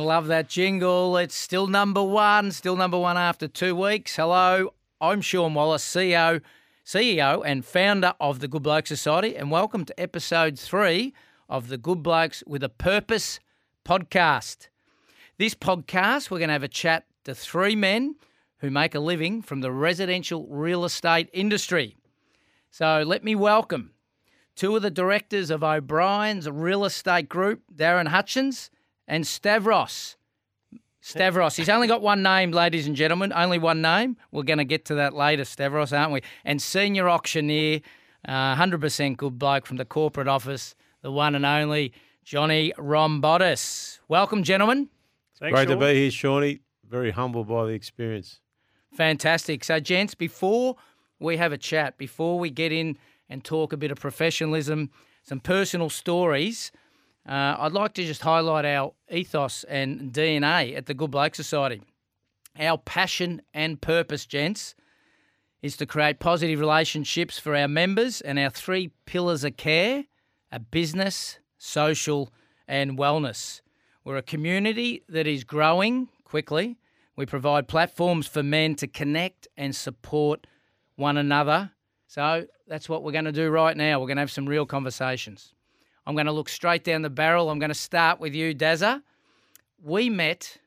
Love that jingle. It's still number one, still number one after two weeks. Hello, I'm Shaun Wallace, CEO, CEO and founder of the Good Blokes Society, and welcome to episode three of the Good Blokes with a Purpose podcast. This podcast, we're going to have a chat to three men who make a living from the residential real estate industry. So let me welcome two of the directors of O'Brien's Real Estate Group, Darren Hutchins and Stavros. Stavros. He's only got one name, ladies and gentlemen. Only one name. We're going to get to that later, Stavros, aren't we? And senior auctioneer, uh, 100% good bloke from the corporate office, the one and only Johnny Rombotis. Welcome, gentlemen. Thanks, Great Shaun. to be here, Shawnee. Very humbled by the experience. Fantastic. So, gents, before we have a chat, before we get in and talk a bit of professionalism, some personal stories, uh, I'd like to just highlight our ethos and DNA at the Good Bloke Society. Our passion and purpose, gents, is to create positive relationships for our members and our three pillars of care are business, social, and wellness. We're a community that is growing quickly. We provide platforms for men to connect and support one another. So that's what we're going to do right now. We're going to have some real conversations. I'm going to look straight down the barrel. I'm going to start with you, Dazza. We met,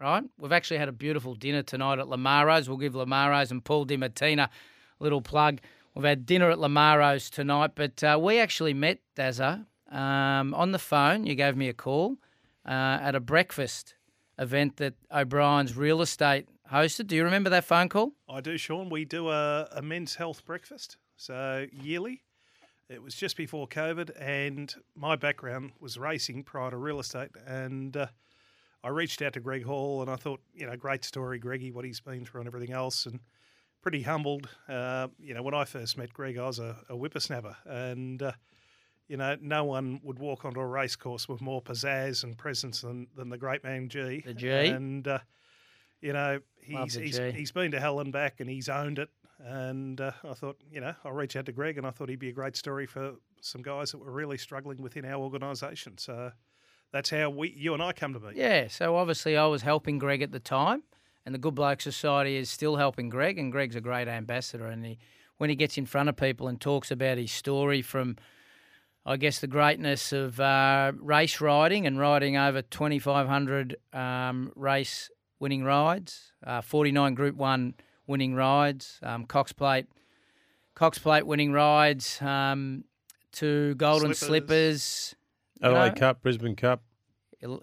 right? We've actually had a beautiful dinner tonight at Lamaro's. We'll give Lamaro's and Paul DiMartina a little plug. We've had dinner at Lamaro's tonight, but uh, we actually met Dazza um, on the phone. You gave me a call uh, at a breakfast event that O'Brien's Real Estate hosted. Do you remember that phone call? I do, Shaun. We do a, a men's health breakfast, so yearly. It was just before COVID, and my background was racing prior to real estate. And uh, I reached out to Greg Hall, and I thought, you know, great story, Greggy, what he's been through and everything else, and pretty humbled. Uh, you know, when I first met Greg, I was a, a whippersnapper, and uh, you know, no one would walk onto a race course with more pizzazz and presence than, than the great man G. The G, and uh, you know, he's he's, he's been to hell and back, and he's owned it. And uh, I thought, you know, I'll reach out to Greg, and I thought he'd be a great story for some guys that were really struggling within our organisation. So that's how we, you and I, come to be. Yeah. So obviously, I was helping Greg at the time, and the Good Bloke Society is still helping Greg, and Greg's a great ambassador. And he, when he gets in front of people and talks about his story from I guess the greatness of uh, race riding and riding over 2,500 um, race winning rides, uh, 49 Group 1 winning rides, um, Cox Plate, Cox Plate winning rides, um, to Golden Slippers, Slippers Adelaide know. Cup, Brisbane Cup.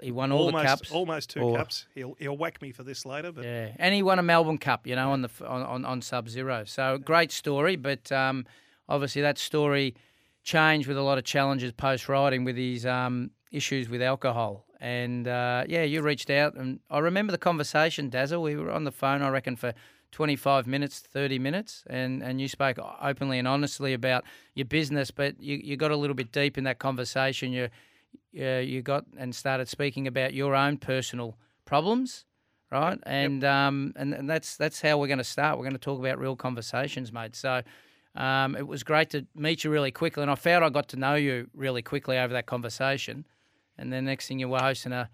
He won all almost, the cups, almost two all. cups. He'll he'll whack me for this later, but yeah, and he won a Melbourne Cup, you know, on the on on Sub Zero. So great story, but um, obviously that story changed with a lot of challenges post riding with his um, issues with alcohol. And uh, yeah, you reached out, and I remember the conversation, Dazzle. We were on the phone, I reckon, for 25 minutes, 30 minutes, and, and you spoke openly and honestly about your business, but you, you got a little bit deep in that conversation. You, you, you got and started speaking about your own personal problems, right? And yep. um, and, and that's that's how we're going to start. We're going to talk about real conversations, mate. So um, it was great to meet you really quickly, and I found I got to know you really quickly over that conversation. And then next thing you were hosting a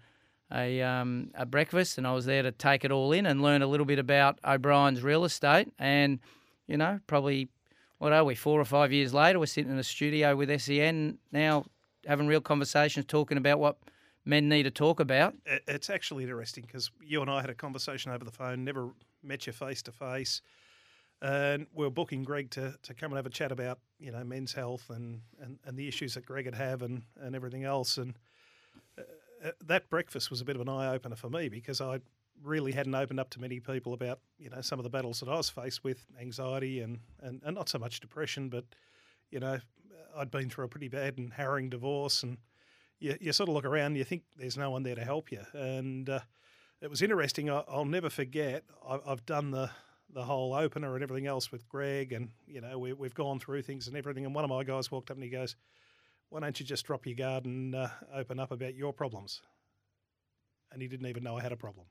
a, um, a breakfast, and I was there to take it all in and learn a little bit about O'Brien's real estate. And you know, probably what are we four or five years later, we're sitting in a studio with SEN now, having real conversations, talking about what men need to talk about. It's actually interesting because you and I had a conversation over the phone, never met you face to face. And we are booking Greg to, to come and have a chat about, you know, men's health and, and, and the issues that Greg would have and, and everything else. And that breakfast was a bit of an eye opener for me because I really hadn't opened up to many people about you know some of the battles that I was faced with, anxiety and and, and not so much depression, but you know I'd been through a pretty bad and harrowing divorce, and you, you sort of look around, and you think there's no one there to help you, and uh, it was interesting. I, will never forget. I, I've done the the whole opener and everything else with Greg, and you know we, we've gone through things and everything. And one of my guys walked up and he goes, why don't you just drop your guard and uh, open up about your problems? And he didn't even know I had a problem.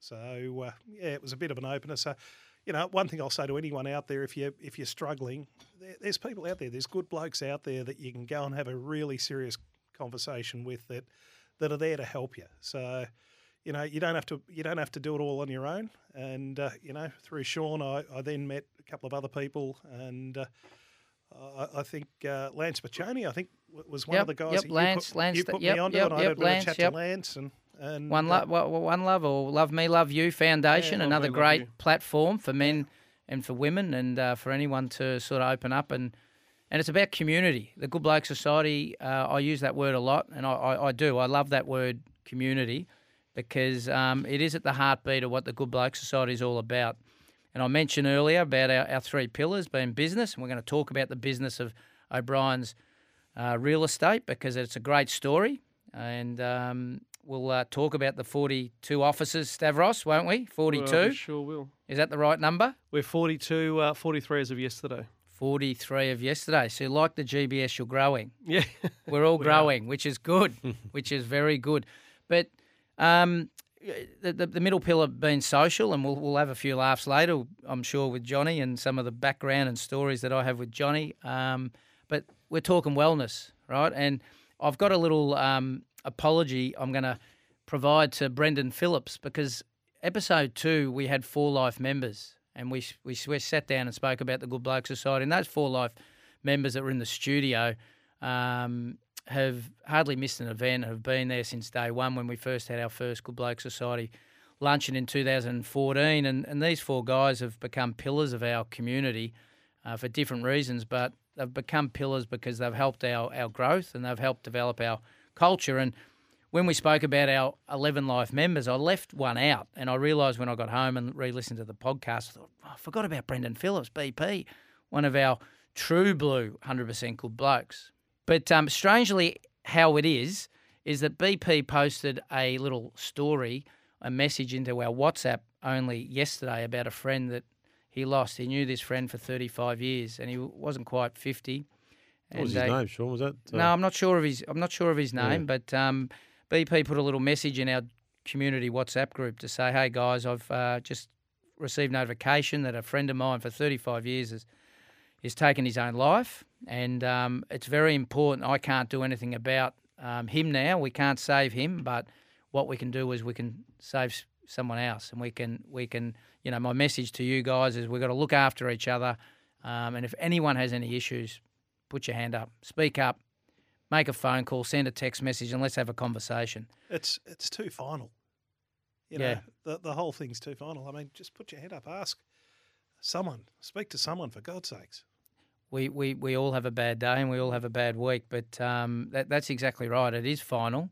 So uh, yeah, it was a bit of an opener. So, you know, one thing I'll say to anyone out there, if you if you're struggling, there, there's people out there, there's good blokes out there that you can go and have a really serious conversation with that that are there to help you. So, you know, you don't have to you don't have to do it all on your own. And uh, you know, through Shaun, I, I then met a couple of other people, and uh, I, I think uh, Lance Picioane, I think, was one Yep, of the guys yep, that you Lance- put, Lance you put yep, me onto, yep, and I had yep, a bit of a Lance, chat yep. to Lance, and and One uh, love, one love, or Love Me, Love You Foundation, Love another Me, great platform for men and for women, and uh, for anyone to sort of open up and and it's about community. The Good Bloke Society, uh, I use that word a lot, and I, I, I do. I love that word community because um, it is at the heartbeat of what the Good Bloke Society is all about. And I mentioned earlier about our, our three pillars being business, and we're going to talk about the business of O'Brien's uh, real estate because it's a great story. And um, we'll uh, talk about the 42 offices, Stavros, won't we? 42. Well, we sure will. Is that the right number? We're 42, uh, 43 as of yesterday. 43 of yesterday. So, like the GBS, you're growing. Yeah. We're all We are. growing, which is good, which is very good. But um, the, the, the middle pillar being social, and we'll, we'll have a few laughs later, I'm sure, with Johnny and some of the background and stories that I have with Johnny. Um, we're talking wellness, right? And I've got a little um, apology I'm going to provide to Brendan Phillips because episode two, we had four life members and we, we, we sat down and spoke about the Good Bloke Society. And those four life members that were in the studio um, have hardly missed an event, have been there since day one when we first had our first Good Bloke Society luncheon in 2014. And, and these four guys have become pillars of our community uh, for different reasons, but they've become pillars because they've helped our, our growth and they've helped develop our culture. And when we spoke about our 11 life members, I left one out and I realised when I got home and re listened to the podcast, I thought, oh, I forgot about Brendan Phillips, BP, one of our true blue 100% good blokes. But um, strangely, how it is, is that BP posted a little story, a message into our WhatsApp only yesterday about a friend that he lost. He knew this friend for 35 years and he wasn't quite 50. What was his they- name, Shaun? Was that? uh, no, I'm not sure of his. I'm not sure of his Yeah. name, but um, BP put a little message in our community WhatsApp group to say, "Hey guys, I've uh, just received notification that a friend of mine for 35 years has is taken his own life, and um, it's very important. I can't do anything about um, him now. We can't save him, but what we can do is we can save someone else, and we can we can. You know, my message to you guys is we've got to look after each other, um, and if anyone has any issues, put your hand up, speak up, make a phone call, send a text message, and let's have a conversation. it's it's too final. You know, Yeah. the the whole thing's too final. I mean, just put your hand up, ask someone, speak to someone for God's sakes. We, we, we all have a bad day and we all have a bad week, but um, that, that's exactly right. It is final,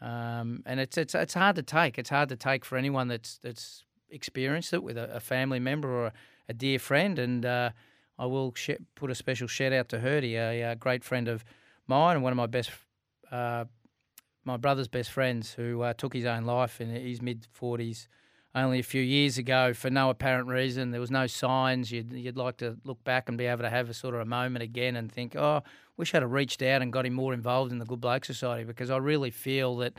um, and it's, it's it's hard to take. It's hard to take for anyone that's that's experienced it with a, a family member or a, a dear friend. And uh, I will sh- put a special shout out to Herdy, a, a great friend of mine and one of my best, uh, my brother's best friends, who uh, took his own life in his mid forties only a few years ago for no apparent reason. There was no signs. You'd, you'd like to look back and be able to have a sort of a moment again and think, oh, wish I'd have reached out and got him more involved in the Good Bloke Society because I really feel that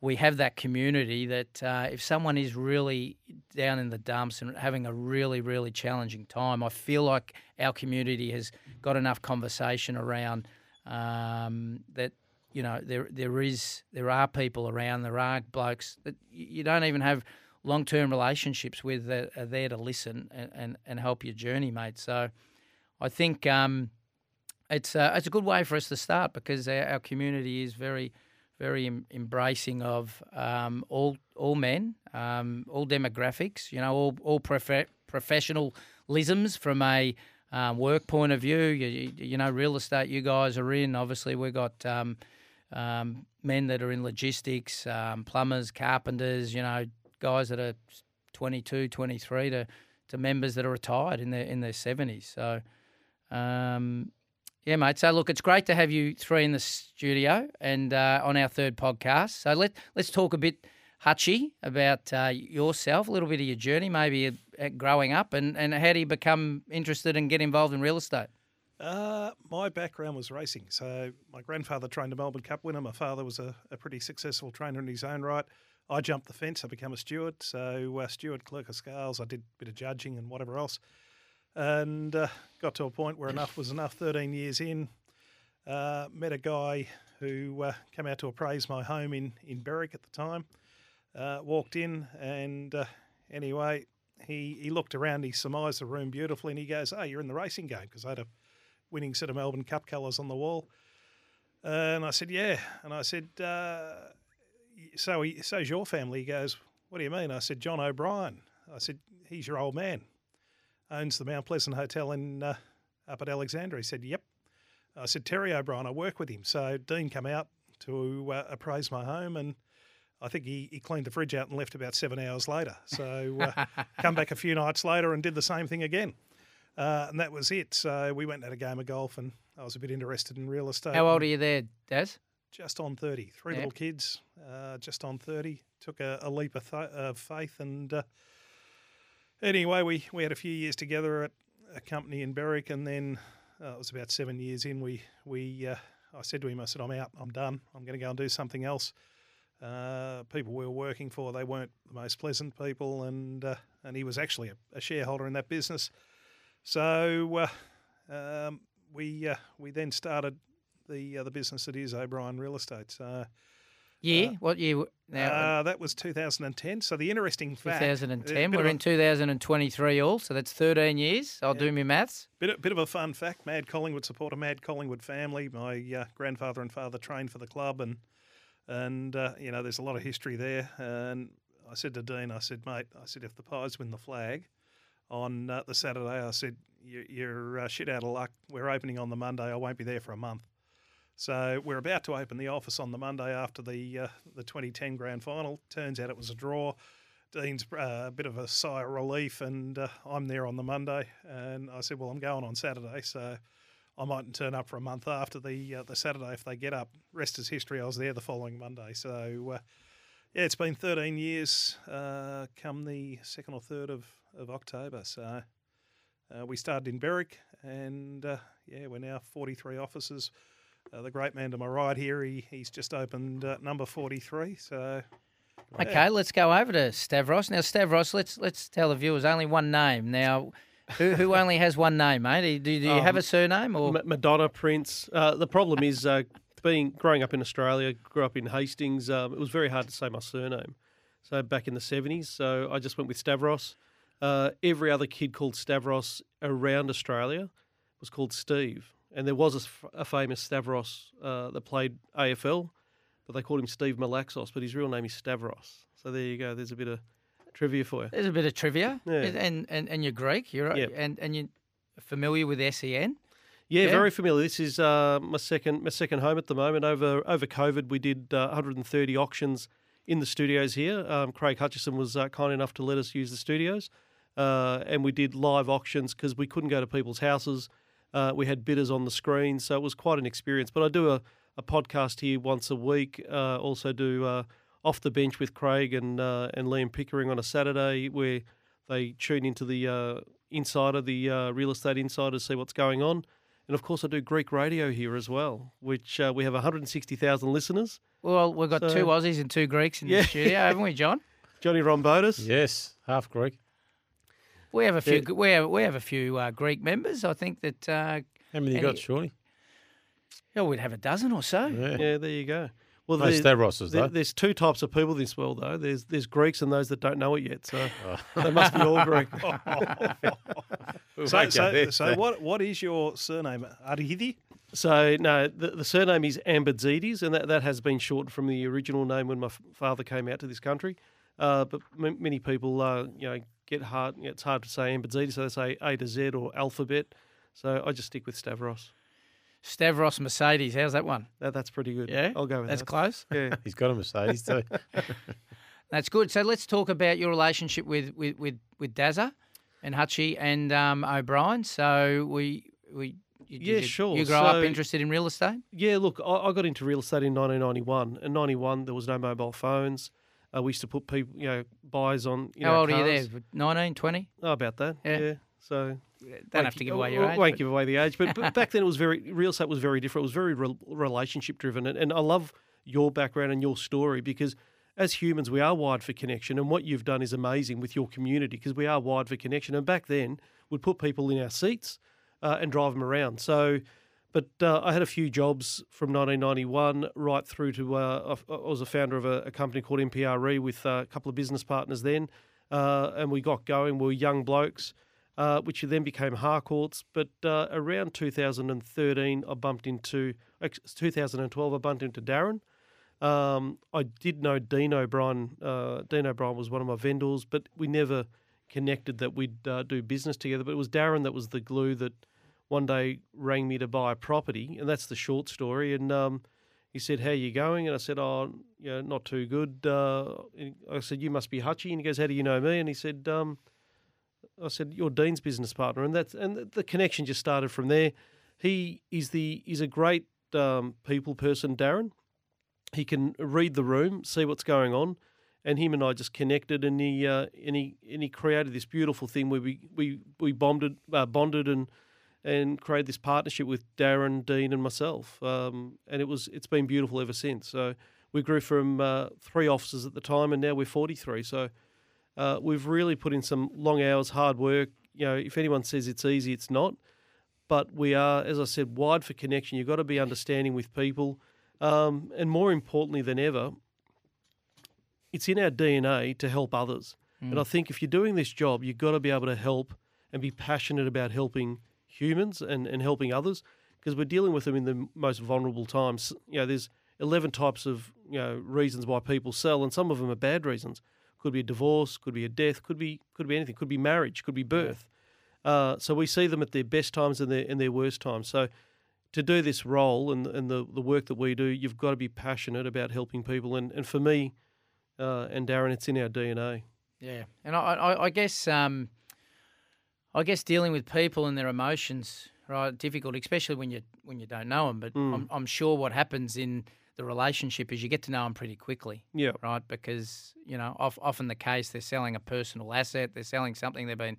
we have that community that uh, if someone is really down in the dumps and having a really, really challenging time, I feel like our community has got enough conversation around um, that you know there there is there are people around there are blokes that you don't even have long term relationships with that are there to listen and, and, and help your journey, mate. So I think um, it's uh, it's a good way for us to start because our, our community is very very em- embracing of um, all all men, um, all demographics. You know, all all profe- professionalisms from a um, work point of view. You, you, you know, real estate. You guys are in. Obviously, we've got. Um, um, men that are in logistics, um, plumbers, carpenters, you know, guys that are 22, 23 to, to members that are retired in their in their 70s. So, um, yeah, mate. So look, it's great to have you three in the studio and uh, on our third podcast. So let let's talk a bit, Hutchie, about uh, yourself, a little bit of your journey, maybe growing up, and, and how do you become interested and get involved in real estate? Uh, my background was racing. So my grandfather trained a Melbourne Cup winner. My father was a, a pretty successful trainer in his own right. I jumped the fence. I became a steward. So uh, steward, clerk of scales. I did a bit of judging and whatever else. And uh, got to a point where enough was enough. 13 years in, uh, met a guy who uh, came out to appraise my home in, in Berwick at the time. Uh, walked in, and uh, anyway, he, he looked around, he surmised the room beautifully, and he goes, Oh, you're in the racing game because I had a winning set of Melbourne Cup colours on the wall. and I said, Yeah. And I said, uh, So he, so's your family? He goes, What do you mean? I said, John O'Brien. I said, He's your old man. Owns the Mount Pleasant Hotel in uh, up at Alexandria. He said, Yep. I said, Terry O'Brien, I work with him. So Dean come out to uh, appraise my home and I think he, he cleaned the fridge out and left about seven hours later. So uh, come back a few nights later and did the same thing again. Uh, and that was it. So we went and had a game of golf and I was a bit interested in real estate. How old are you there, Daz? Just on 30. Three Yeah. little kids, uh, just on 30. Took a, a leap of, th- of faith. And uh, anyway, we, we had a few years together at a company in Berwick. And then uh, it was about seven years in. We, we uh, I said to him, I said, I'm out, I'm done. I'm going to go and do something else. Uh, people we were working for, they weren't the most pleasant people, and uh, and he was actually a, a shareholder in that business. So uh, um, we uh, we then started the uh, the business that is O'Brien Real Estate. So Year? what year? Now, uh, that was 2010. So the interesting fact, 2010. We're in 2023 all, so that's 13 years. I'll do my maths. Bit of, bit of a fun fact: Mad Collingwood support a Mad Collingwood family. My uh, grandfather and father trained for the club, and and uh, you know there's a lot of history there. And I said to Dean, I said, mate, I said if the Pies win the flag on uh, the Saturday, I said you, you're uh, shit out of luck. We're opening on the Monday. I won't be there for a month. So we're about to open the office on the Monday after the uh, the 2010 grand final. Turns out it was a draw. Dean's uh, a bit of a sigh of relief, and uh, I'm there on the Monday. And I said, "Well, I'm going on Saturday, so I mightn't turn up for a month after the uh, the Saturday if they get up." Rest is history. I was there the following Monday, so uh, yeah, it's been 13 years. Uh, come the second or third of of October, so uh, we started in Berwick, and yeah, we're now 43 offices. Uh, the great man to my right here, he, he's just opened uh, number 43. So Okay, let's go over to Stavros. Now, Stavros, let's let's tell the viewers only one name. Now, who, who only has one name, mate? Do, do you have Um, a surname or? Ma- Madonna, Prince. Uh, the problem is uh, being growing up in Australia, grew up in Hastings. Um, it was very hard to say my surname. So back in the seventies, so I just went with Stavros. Uh, every other kid called Stavros around Australia was called Steve, and there was a famous Stavros uh, that played AFL, but they called him Steve Malaxos, but his real name is Stavros. So there you go. There's a bit of trivia for you. There's a bit of trivia. Yeah. And, and and you're Greek. You're Yep. and and you're familiar with SEN. Yeah, Yeah. very familiar. This is uh, my second my second home at the moment. Over over COVID, we did uh, 130 auctions in the studios here. Um, Craig Hutchison was uh, kind enough to let us use the studios, uh, and we did live auctions because we couldn't go to people's houses. Uh, we had bidders on the screen, so it was quite an experience. But I do a, a podcast here once a week. Uh, also do uh, off the bench with Craig and uh, and Liam Pickering on a Saturday where they tune into the uh, insider, the uh, real estate insider, to see what's going on. And of course, I do Greek radio here as well, which uh, we have 160,000 listeners. Well, we've got two So- Aussies and two Greeks in Yeah. the studio, haven't we, John? Johnny Rombotis. Yes, half Greek. We have a few. Yeah. We have we have a few uh, Greek members. I think that uh, How many you got, he- Shawnee? yeah, we'd have a dozen or so. Yeah. Yeah, there you go. Well, No there's, Stavroses, there- though. there's two types of people in this world, though. There's there's Greeks and those that don't know it yet. So they must be all Greek. so, so, so what what is your surname? Arihidi? So no, the, the surname is Ambidzides, and that, that has been shortened from the original name when my f- father came out to this country. Uh, but m- many people, uh, you know, get hard. It's hard to say Ambidzides, so they say A to Z or alphabet. So I just stick with Stavros. Stavros Mercedes. How's that one? That, that's pretty good. Yeah, I'll go with That's that. That's close. Yeah. He's got a Mercedes too. That's good. So let's talk about your relationship with with with, with Dazza and Hutchie and um, O'Brien. So we we you, Yeah, you, sure. You grow up interested in real estate. Yeah, look, I, I got into real estate in 1991. In 91, there was no mobile phones. Uh, we used to put people, you know, buys on. You How know, old are you there? 19, 20? Oh, about that. Yeah. Yeah. So Don't have to give away your age. Won't but- give away the age, but, but back then it was very real estate was very different. It was very re- relationship driven, and, and I love your background and your story because as humans we are wired for connection, and what you've done is amazing with your community because we are wired for connection. And back then we'd put people in our seats uh, and drive them around. So but uh, I had a few jobs from 1991 right through to uh, I was a founder of a, a company called MPRE with uh, a couple of business partners then, uh, and we got going. We were young blokes, uh, which then became Harcourts. But around 2013, I bumped into actually, 2012. I bumped into Darren. Um, I did know Dean O'Brien. Dean O'Brien was one of my vendors, but we never connected that we'd do business together. But it was Darren that was the glue that one day rang me to buy a property, and that's the short story. And um, he said, "How are you going?" And I said, "Oh, not too good." Uh, I said, "You must be Hutchie." And he goes, "How do you know me?" And he said, um, "I said you're Dean's business partner," and that's and the connection just started from there. He is the he's a great um, people person, Darren. He can read the room, see what's going on, and him and I just connected, and he uh, and he and he created this beautiful thing where we we we bonded uh, bonded and and created this partnership with Darren, Dean, and myself. Um, and it was it's been beautiful ever since. So we grew from uh, three officers at the time, and now we're 43. So uh, we've really put in some long hours, hard work. You know, if anyone says it's easy, it's not. But we are, as I said, wide for connection. You've got to be understanding with people, um, and more importantly than ever, it's in our DNA to help others. And I think if you're doing this job, you've got to be able to help and be passionate about helping humans and, and helping others because we're dealing with them in the most vulnerable times. You know, there's 11 types of you know reasons why people sell, and some of them are bad reasons. Could be a divorce, could be a death, could be could be anything, could be marriage, could be birth. Uh, so we see them at their best times and their and their worst times. So to do this role and and the, the work that we do, you've got to be passionate about helping people. And and for me uh, and Darren, it's in our DNA. Yeah, and I, I, I guess um, I guess dealing with people and their emotions, right, difficult, especially when you when you don't know them. But Mm. I'm, I'm sure what happens in the relationship is you get to know them pretty quickly, Yeah. right? Because you know, of, often the case they're selling a personal asset, they're selling something they've been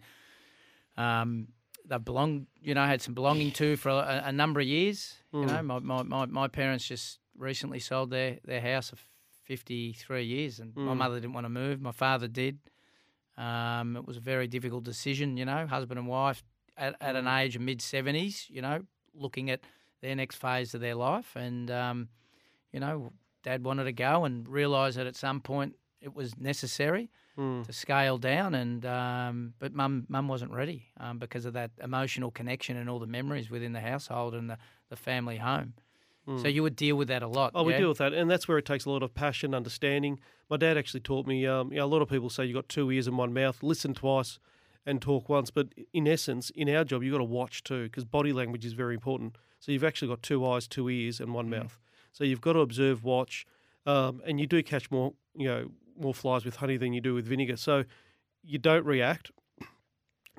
um, they've belonged, you know, had some belonging to for a, a number of years. You know, my, my, my, my parents just recently sold their their house of 53 years, and my Mm. mother didn't want to move. My father did. Um, it was a very difficult decision, you know, husband and wife at, at an age of mid 70s, you know, looking at their next phase of their life. And, um, you know, dad wanted to go and realised that at some point it was necessary Mm. to scale down. And, um, but mum, mum wasn't ready um, because of that emotional connection and all the memories within the household and the, the family home. So you would deal with that a lot. Oh, we deal with that, and that's where it takes a lot of passion, understanding. My dad actually taught me. Um, you know, a lot of people say you have got two ears and one mouth. Listen twice, and talk once. But in essence, in our job, you have got to watch too, because body language is very important. So you've actually got two eyes, two ears, and one mouth. So you've got to observe, watch, um, and you do catch more, you know, more flies with honey than you do with vinegar. So you don't react.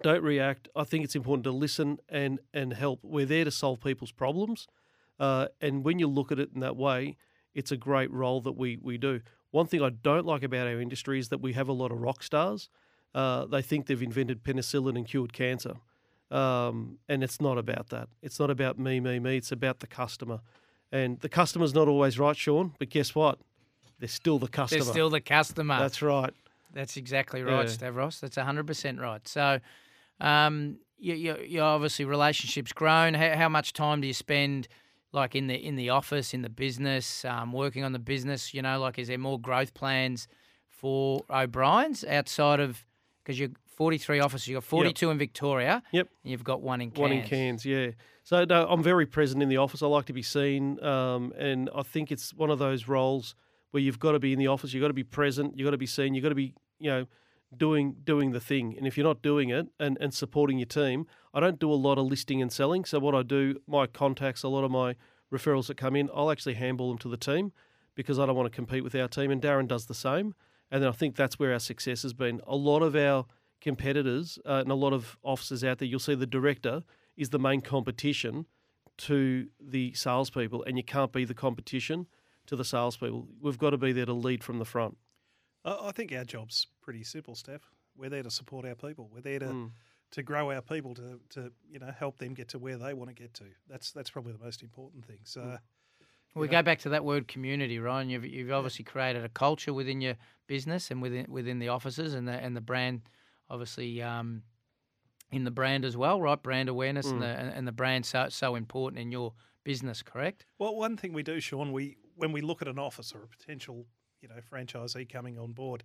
Don't react. I think it's important to listen and and help. We're there to solve people's problems. Uh, and when you look at it in that way, it's a great role that we, we do. One thing I don't like about our industry is that we have a lot of rock stars. Uh, they think they've invented penicillin and cured cancer. Um, and it's not about that. It's not about me, me, me. It's about the customer. And the customer's not always right, Shaun, but guess what? They're still the customer. They're still the customer. That's right. That's exactly right, Yeah. Stavros. That's hundred percent right. So, um, you, you, you obviously relationships grown. How, how much time do you spend, like in the in the office, in the business, um, working on the business? You know, like is there more growth plans for O'Brien's outside of because you're 43 offices, you've got 42 in Victoria. Yep. And you've got one in Cairns. One in Cairns, yeah. So no, I'm very present in the office. I like to be seen, um, and I think it's one of those roles where you've got to be in the office. You've got to be present. You've got to be seen. You've got to be, you know, doing doing the thing. And if you're not doing it and, and supporting your team, I don't do a lot of listing and selling. So what I do, my contacts, a lot of my referrals that come in, I'll actually handball them to the team because I don't want to compete with our team. And Darren does the same. And then I think that's where our success has been. A lot of our competitors uh, and a lot of officers out there, you'll see the director is the main competition to the salespeople, and you can't be the competition to the salespeople. We've got to be there to lead from the front. I I think our job's pretty simple, Steph. We're there to support our people. We're there to Mm. to grow our people to to you know help them get to where they want to get to. That's that's probably the most important thing. So We go back to that word community, Ryan. You've, you've obviously created a culture within your business and within within the offices and the and the brand. Obviously, um, in the brand as well, right? Brand awareness and Mm. the and, and the brand so so important in your business, correct? Well, one thing we do, Shaun, we when we look at an office or a potential, you know, franchisee coming on board,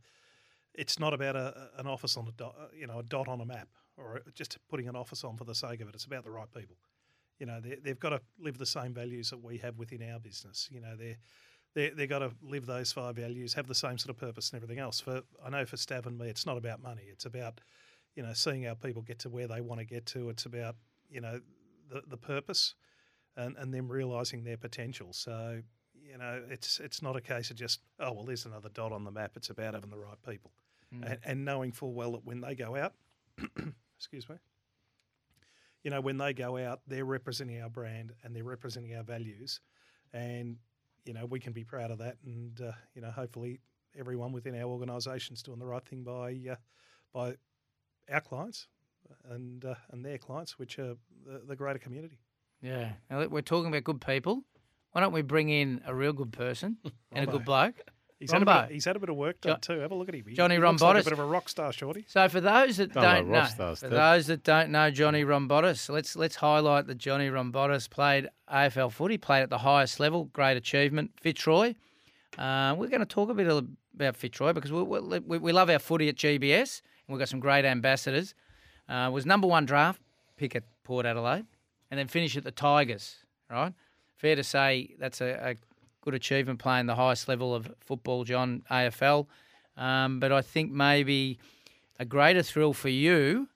it's not about a, an office on a dot, uh, you know, a dot on a map or just putting an office on for the sake of it. It's about the right people. You know, they, they've got to live the same values that we have within our business. You know, they're they they got to live those five values, have the same sort of purpose and everything else. For I know for Stav and me, it's not about money. It's about you know seeing our people get to where they want to get to. It's about you know the the purpose and and them realizing their potential. So you know it's it's not a case of just oh well there's another dot on the map. It's about having the right people and, and knowing full well that when they go out, excuse me. You know, when they go out, they're representing our brand and they're representing our values, and you know we can be proud of that. And uh, you know, hopefully, everyone within our organisation's doing the right thing by uh, by our clients and uh, and their clients, which are the, the greater community. Yeah. Now we're talking about good people. Why don't we bring in a real good person and a good bloke? He's had, a bit of, he's had a bit of work Jo- done too. Have a look at him. He- Johnny he looks like a bit of a rock star, shorty. So for those that Sound like don't know, stars, for Steph. those that don't know Johnny Rombotis, let's let's highlight that Johnny Rombotis played AFL footy, played at the highest level, great achievement. Fitzroy. Uh, we're going to talk a bit about Fitzroy because we, we, we love our footy at GBS, and we've got some great ambassadors. Uh, was number one draft pick at Port Adelaide, and then finished at the Tigers. Right, fair to say that's a, a good achievement playing the highest level of football, John AFL. Um, but I think maybe a greater thrill for you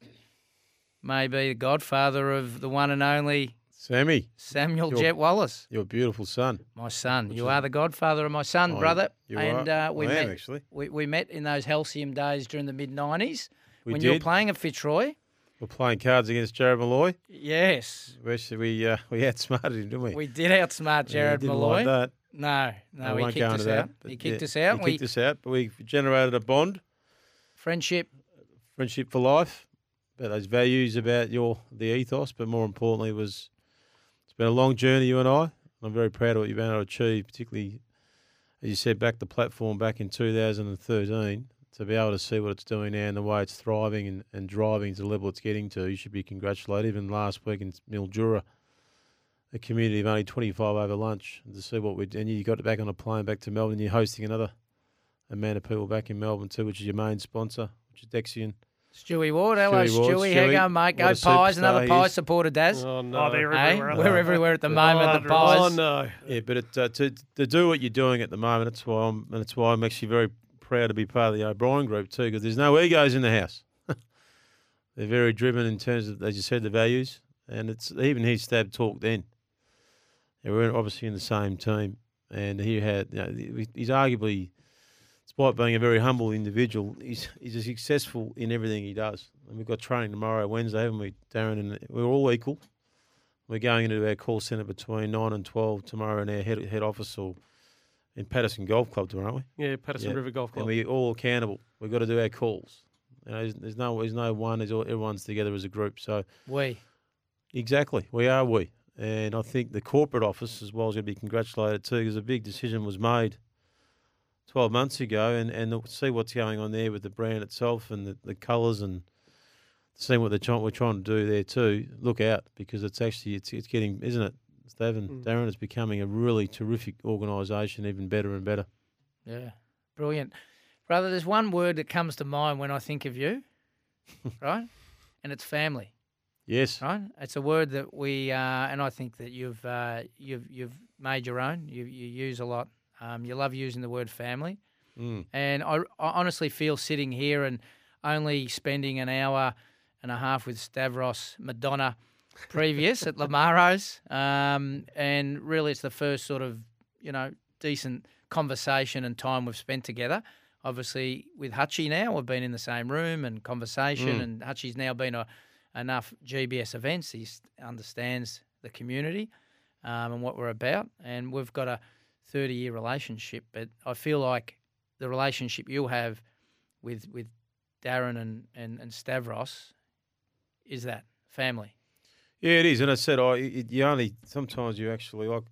may be the godfather of the one and only Sammy, Samuel Your- Jet Wallace, your beautiful son. my son. Which You is- are the godfather of my son, Oh, brother. you and are. Uh, we I am, met actually. We, we met in those halcyon days during the mid '90s We when you were playing at Fitzroy. We're playing cards against Jarrod Molloy. Yes, We actually we uh, we outsmarted him, didn't we? we did outsmart Yeah, Jarrod didn't Molloy. like that. No, no, he kicked us that. out. He kicked yeah, us out. He We kicked us out, but we generated a bond, friendship. friendship for life. About those values, about your the ethos, but more importantly was it's been a long journey, you and I. I'm very proud of what you've been able to achieve, particularly as you said, back the platform back in 2013 to be able to see what it's doing now and the way it's thriving and, and driving to the level it's getting to. You should be congratulated. Even last week in Mildura, a community of only 25 over lunch to see what we and you got it back on a plane back to Melbourne. You're hosting another amount of people back in Melbourne too, which is your main sponsor, which is Dexian. Stewie Ward, hello Stewie Ward. Stewie, how you going, mate? Go what Pies, another he Pie is. supporter, Daz. Oh no! Oh, they're Hey, everywhere. aren't we're everywhere at the Oh, moment. The Oh, Pies. Oh no! Yeah, but it, uh, to to do what you're doing at the moment, that's why I'm and it's why I'm actually very proud to be part of the O'Brien group too, because there's no egos in the house. They're very driven in terms of, as you said, the values, and it's even his stab talk then. Yeah, we're obviously in the same team, and he had, you know, he's arguably, despite being a very humble individual, he's he's successful in everything he does. And we've got training tomorrow, Wednesday, haven't we, Darren? And we're all equal. We're going into our call centre between nine and twelve tomorrow in our head head office or in Patterson Golf Club tomorrow, aren't we? Yeah, Patterson Yeah. River Golf Club. And we all accountable. We've got to do our calls. You know, there's, there's no there's no one. There's all, everyone's together as a group. So We. exactly, we are we. And I think the corporate office as well is going to be congratulated too, because a big decision was made 12 months ago, and and see what's going on there with the brand itself and the, the colours and seeing what they're trying we're trying to do there too. Look out because it's actually it's it's getting isn't it, Steve and Mm. Darren? It's becoming a really terrific organisation, even better and better. Yeah, brilliant, brother. There's one word that comes to mind when I think of you, right? And it's family, Yes. right? It's a word that we, uh, and I think that you've uh, you've you've made your own. You you use a lot. Um, you love using the word family, Mm. and I, I honestly feel sitting here and only spending an hour and a half with Stavros Madonna previous at Lamaro's, um, and really it's the first sort of you know decent conversation and time we've spent together. Obviously, with Hutchie now, we've been in the same room and conversation, Mm. and Hutchie's now been a enough GBS events. He understands the community um, and what we're about, and we've got a 30 year relationship. But I feel like the relationship you'll have with with Darren and, and, and Stavros is that family. Yeah, it is. And I said, oh, I it, you only sometimes you actually like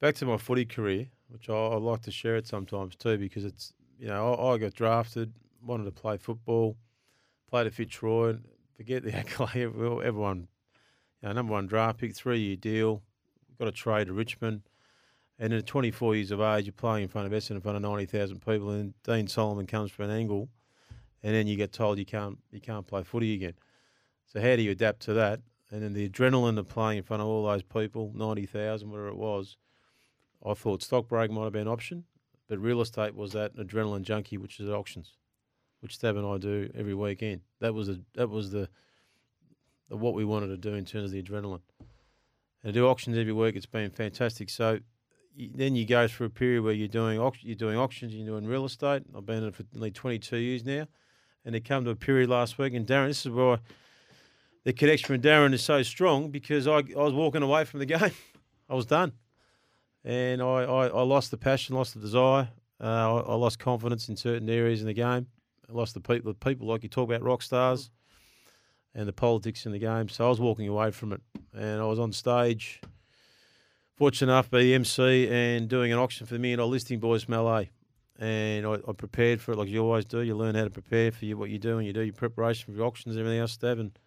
back to my footy career, which I, I like to share it sometimes too, because it's you know I, I got drafted, wanted to play football, played at Fitzroy, forget the accolade. Everyone, you know, number one draft pick, three year deal, got a trade to Richmond. And at 24 years of age, you're playing in front of Essendon, in front of 90,000 people, and Dean Solomon comes for an angle, and then you get told you can't you can't play footy again. So how do you adapt to that? And then the adrenaline of playing in front of all those people, 90,000, whatever it was, I thought stockbreak might have been an option, but real estate was that adrenaline junkie, which is at auctions, which Stab and I do every weekend. That was a, that was the, the what we wanted to do in terms of the adrenaline. And to do auctions every week, it's been fantastic. So then you go through a period where you're doing you're doing auctions, you're doing real estate. I've been in it for nearly 22 years now, and it come to a period last week. And Darren, this is where I, the connection with Darren is so strong because I, I was walking away from the game. I was done, and I, I, I lost the passion, lost the desire. Uh, I, I lost confidence in certain areas in the game. I lost the people, the people like you talk about rock stars, and the politics in the game. So I was walking away from it, and I was on stage fortunate enough be the MC and doing an auction for the Million Dollar Listing Boys from LA. And I, I prepared for it like you always do. You learn how to prepare for you, what you do, and you do your preparation for your auctions and everything else, Stab. And,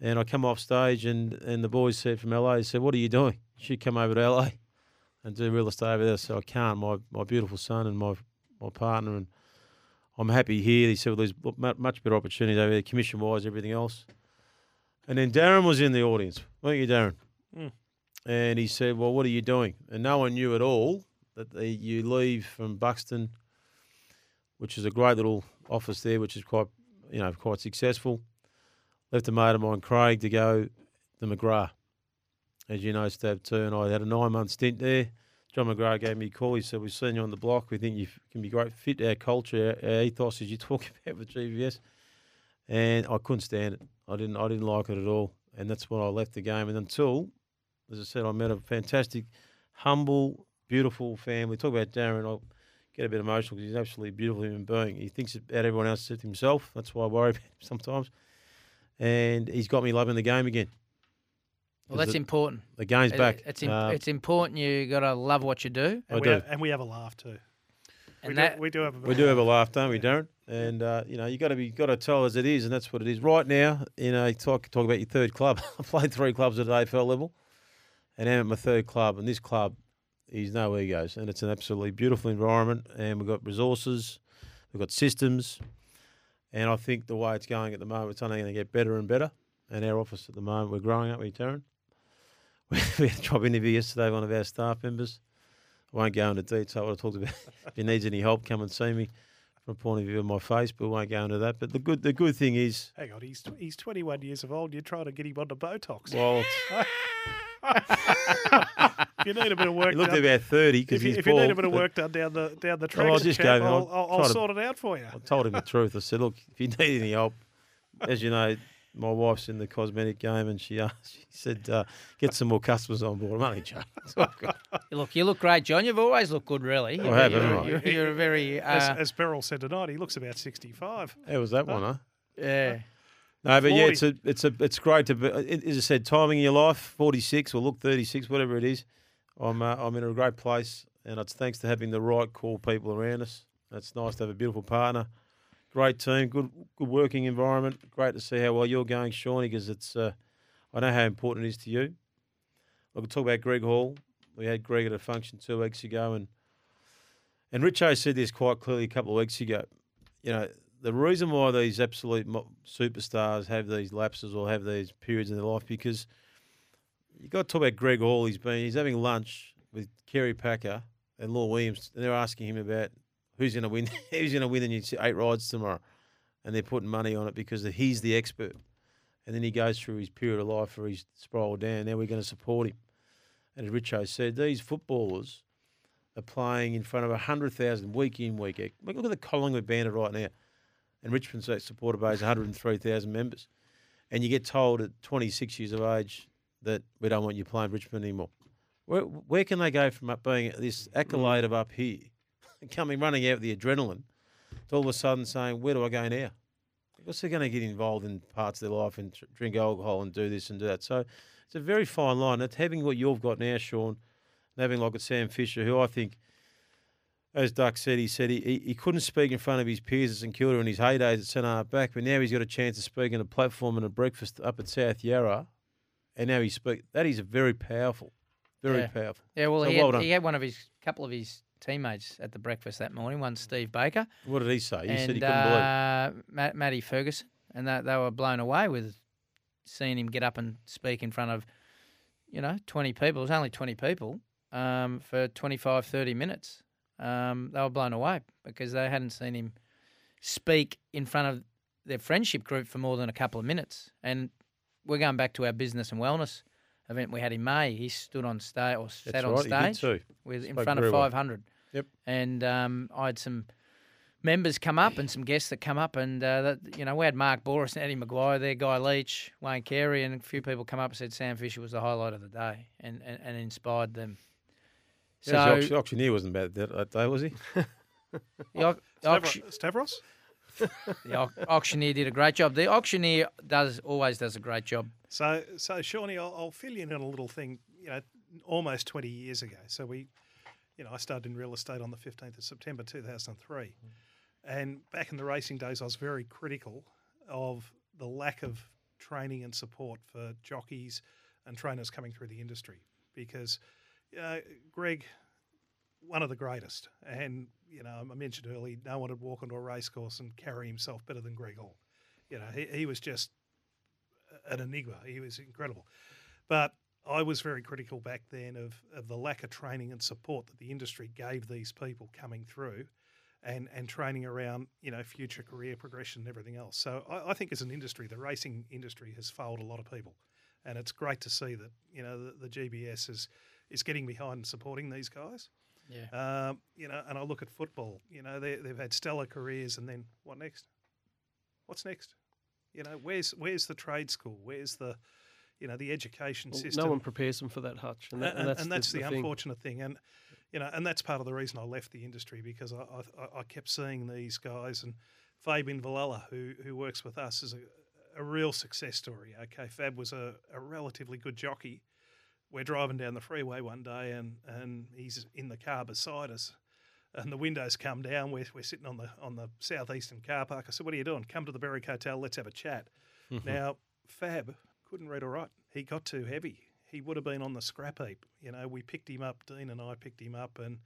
and I come off stage, and, and the boys said from LA, said, What are you doing? You should come over to LA and do real estate over there. So I can't. My, my beautiful son and my, my partner, and I'm happy here. He said, Well, there's much better opportunities over there, commission wise, everything else. And then Darren was in the audience. Weren't you, Darren? Mm. And he said, Well, what are you doing? And no one knew at all that the, you leave from Buxton, which is a great little office there, which is quite, you know, quite successful. Left a mate of mine, Craig, to go to McGrath. As you know, Stab too, and I had a nine month stint there. John McGrath gave me a call. He said, We've seen you on the block. We think you can be great fit our culture, our, ethos, as you talk about with GBS. And I couldn't stand it. I didn't I didn't like it at all. And that's when I left the game. And until as I said, I met a fantastic, humble, beautiful family. Talk about Darren, I'll get a bit emotional because he's an absolutely beautiful human being. He thinks about everyone else except himself. That's why I worry about him sometimes. And he's got me loving the game again. Well, that's the, important. the game's It- back. It's im- Uh, it's important. You got to love what you do, I And we, do. Have, and we have a laugh too. and we, that do, we do have a we do have a laugh, don't we, Darren? And uh, you know, you got to be got to tell as it is, and that's what it is. Right now, you know, talk talk about your third club. I played three clubs at AFL level, and I'm at my third club, and this club is no egos, and it's an absolutely beautiful environment, and we've got resources, we've got systems, and I think the way it's going at the moment, it's only going to get better and better. And our office at the moment, we're growing up, we, Darren. We had a job interview yesterday, with one of our staff members. I won't go into detail what I talked about. if he needs any help, come and see me from a point of view of my face, but we won't go into that. But the good the good thing is, Hang on, he's he's 21 years of old. You're trying to get him onto Botox. well, if you need a bit of work he looked done, about 30 because if, you, he's if you need a bit of work done down the down the track, I'll just chap, go, I'll, I'll I'll, try I'll to- sort it out for you. I told him the truth. I said, look, if you need any help, as you know, my wife's in the cosmetic game, and she asked, she said, uh, get some more customers on board. I'm only joking. It's look, you look great, John. You've always looked good, really. You're, have, you're, haven't you're, you're a very As, uh, as Beryl said tonight, he looks about 65. How was that one, huh? yeah. No, but yeah, it's a, it's a, it's great to be. As I said, timing in your life, forty six or look thirty six, whatever it is. I'm, uh, I'm in a great place, and it's thanks to having the right core people around us. It's nice to have a beautiful partner, great team, good, good working environment. Great to see how well you're going, Shawnee, because it's. Uh, I know how important it is to you. I could talk about Greg Hall. We had Greg at a function two weeks ago, and and Richo said this quite clearly a couple of weeks ago. You know, the reason why these absolute superstars have these lapses or have these periods in their life because you got to talk about Greg Hall. He's been he's having lunch with Kerry Packer and Lloyd Williams, and they're asking him about who's going to win. who's going to win the eight rides tomorrow, and they're putting money on it because he's the expert. And then he goes through his period of life where he's spiraled down. Now we're going to support him. And as Richo said, these footballers are playing in front of 100,000 week in, week out. Look at the Collingwood Bandit right now. And Richmond's supporter base 103,000 members. And you get told at 26 years of age that we don't want you playing Richmond anymore. Where, where can they go from up being this mm. accolade of up here, coming running out with the adrenaline, to all of a sudden saying, where do I go now? Because they're going to get involved in parts of their life and tr- drink alcohol and do this and do that. So it's a very fine line. It's having what you've got now, Shaun, and having like a Sam Fisher, who I think as Duck said, he said he, he, couldn't speak in front of his peers at St Kilda in his heydays at centre half back, but now he's got a chance to speak on a platform and a breakfast up at South Yarra, and now he speak. That is a very powerful, very Yeah. powerful. Yeah, well, So he, well had, he had one of his couple of his teammates at the breakfast that morning. One Steve Baker What did he say? He and said he couldn't believe. it. uh, Matt, Matty Ferguson, and they, they were blown away with seeing him get up and speak in front of, you know, twenty people. It was only twenty people um, for 25, 30 minutes. Um, they were blown away because they hadn't seen him speak in front of their friendship group for more than a couple of minutes. And we're going back to our business and wellness event we had in May. He stood on stage or sat That's on right, he did stage too. with in front of very well. 500. Yep. And um, I had some members come up and some guests that come up, and uh, that, you know we had Mark Boris and Eddie McGuire there, Guy Leach, Wayne Carey, and a few people come up and said Sam Fisher was the highlight of the day and, and, and inspired them. So, So the auctioneer wasn't bad that, that day, was he? the, au- auction, Stavros? The au- auctioneer did a great job. The auctioneer does always does a great job. So, so Shawnee, I'll, I'll fill you in on a little thing. You know, almost 20 years ago. So we, you know, I started in real estate on the 15th of September 2003, and back in the racing days, I was very critical of the lack of training and support for jockeys and trainers coming through the industry because, uh, Greg, one of the greatest, and you know, I mentioned earlier, no one would walk onto a racecourse and carry himself better than Greg Hall. You know, he, he was just an enigma. He was incredible. But I was very critical back then of, of the lack of training and support that the industry gave these people coming through and, and training around, you know, future career progression and everything else. So I, I think as an industry, the racing industry has failed a lot of people. And it's great to see that, you know, the, the GBS is, is getting behind and supporting these guys. Yeah. Um, you know, and I look at football, you know, they, they've had stellar careers and then what next? What's next? You know, where's where's the trade school? Where's the, you know, the education Well, system? no one prepares them for that hutch, and, that, and, and and that's, the, the, thing. unfortunate thing. And you know, and that's part of the reason I left the industry because I I, I kept seeing these guys and Fabian Villella, who who works with us, is a, a real success story. Okay, Fab was a, a relatively good jockey. We're driving down the freeway one day, and and he's in the car beside us. And the windows come down. We're, we're sitting on the on the southeastern car park. I said, "What are you doing? Come to the Berwick Hotel. Let's have a chat." Mm-hmm. Now, Fab couldn't read or write. He got too heavy. He would have been on the scrap heap. You know, we picked him up. Dean and I picked him up, and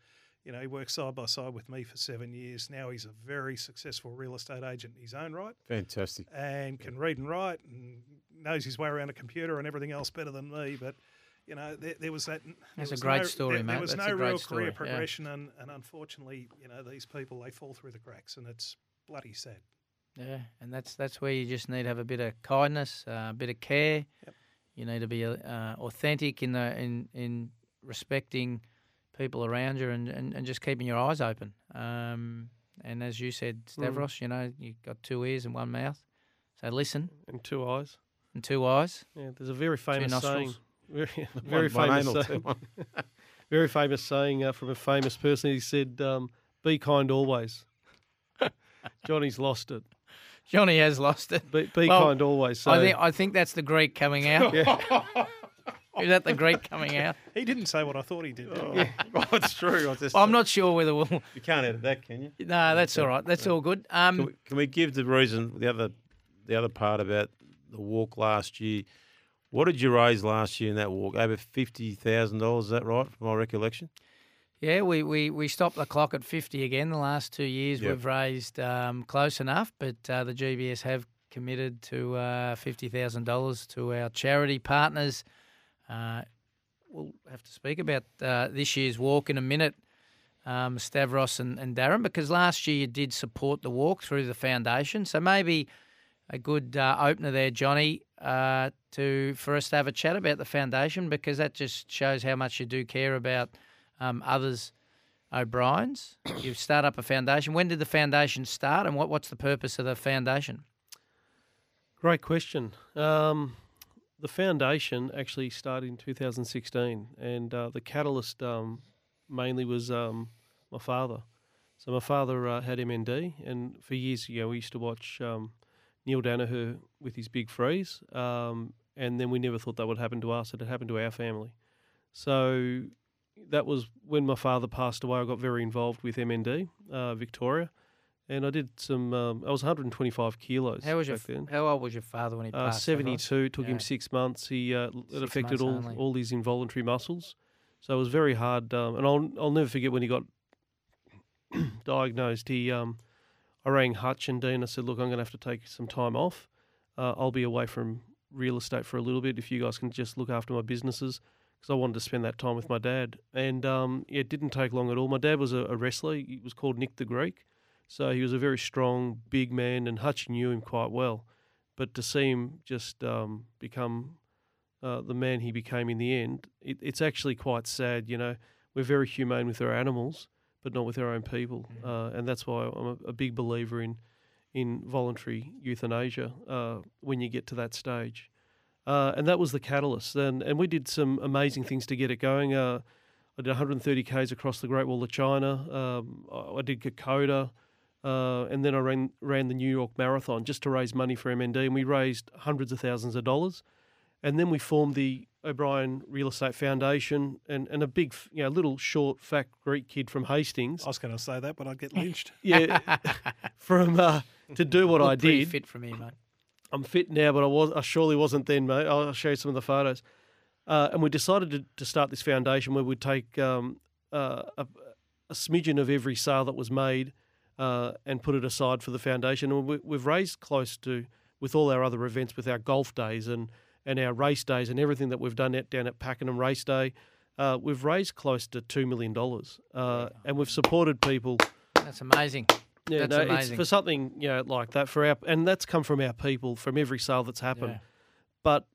you know, he worked side by side with me for seven years. Now he's a very successful real estate agent in his own right, Fantastic. and can read and write, and knows his way around a computer and everything else better than me. But you know, there, there was that. there That's a was great no- story, there, mate. There was That's no a great real story, career yeah. progression, and, and unfortunately, you know, these people they fall through the cracks, and it's bloody sad. Yeah, and that's that's where you just need to have a bit of kindness, uh, a bit of care. Yep. You need to be uh, authentic in the in in respecting people around you and, and, and just keeping your eyes open. Um, and as you said, Stavros, you know, you've got two ears and one mouth, so listen and two eyes. and two eyes. Yeah, there's a very famous saying. Nostrils. Very, very One- one famous anal, saying. one. very famous saying uh, from a famous person. He said, um, "Be kind always." Johnny's lost it. Johnny has lost it. Be, be Well, kind always. So I think I think that's the Greek coming out. Is that the Greek coming out? He didn't say what I thought he did. did he? Oh, well, it's true. I just, Well, I'm not sure whether we'll. You can't edit that, can you? No, that's all right. That's all good. Can Um, we, can we give the reason the other the other part about the walk last year? What did you raise last year in that walk? Over fifty thousand dollars. Is that right, from my recollection? Yeah, we, we, we stopped the clock at 50 again. The last two years Yep. we've raised um, close enough, but uh, the GBS have committed to uh, $50,000 to our charity partners. Uh, we'll have to speak about uh, this year's walk in a minute, um, Stavros and, and Darren, because last year you did support the walk through the foundation. So maybe a good uh, opener there, Johnny, uh, to for us to have a chat about the foundation because that just shows how much you do care about um, others O'Brien's. you start up a foundation. When did the foundation start, and what, what's the purpose of the foundation? Great question. Um, the foundation actually started in 2016, and uh, the catalyst um, mainly was um, my father. So my father uh, had MND, and for years, you know, we used to watch um, Neale Daniher with his big freeze, um, and then we never thought that would happen to us. It had happened to our family. So that was when my father passed away. I got very involved with MND uh, Victoria, and I did some. Um, I was 125 kilos. How was your then? How old was your father when he Uh, passed? away? 72 took Yeah. him six months. He uh, it affected all only. all his involuntary muscles, so it was very hard. Um, and I'll I'll never forget when he got diagnosed. He um, I rang Hutch and Dean. I said, look, I'm going to have to take some time off. Uh, I'll be away from real estate for a little bit. If you guys can just look after my businesses, because I wanted to spend that time with my dad. And um, yeah, it didn't take long at all. My dad was a, a wrestler. He was called Nick the Greek. So he was a very strong, big man, and Hutch knew him quite well. But to see him just um, become uh, the man he became in the end, it, it's actually quite sad. You know, we're very humane with our animals, but not with our own people, uh, and that's why I'm a, a big believer in in voluntary euthanasia uh, when you get to that stage. Uh, and that was the catalyst. And and we did some amazing things to get it going. Uh, I did 130 k's across the Great Wall of China. Um, I, I did Kokoda. Uh, and then I ran ran the New York Marathon just to raise money for MND, and we raised hundreds of thousands of dollars. And then we formed the O'Brien Real Estate Foundation, and, and a big, you know, little short, fat Greek kid from Hastings, I was going to say that, but I'd get lynched. yeah, from uh, to do what I Look pretty did. fit for me, mate. I'm fit now, but I was I surely wasn't then, mate. I'll show you some of the photos. Uh, and we decided to, to start this foundation where we'd take um, uh, a, a smidgen of every sale that was made uh, and put it aside for the foundation. And we, we've raised close to, with all our other events, with our golf days and, and our race days and everything that we've done at, down at Pakenham Race Day, uh, we've raised close to $2 million. Uh, and we've supported people That's amazing. yeah, That's no, it's amazing. for something you know like that for our, and that's come from our people from every sale that's happened. Yeah. But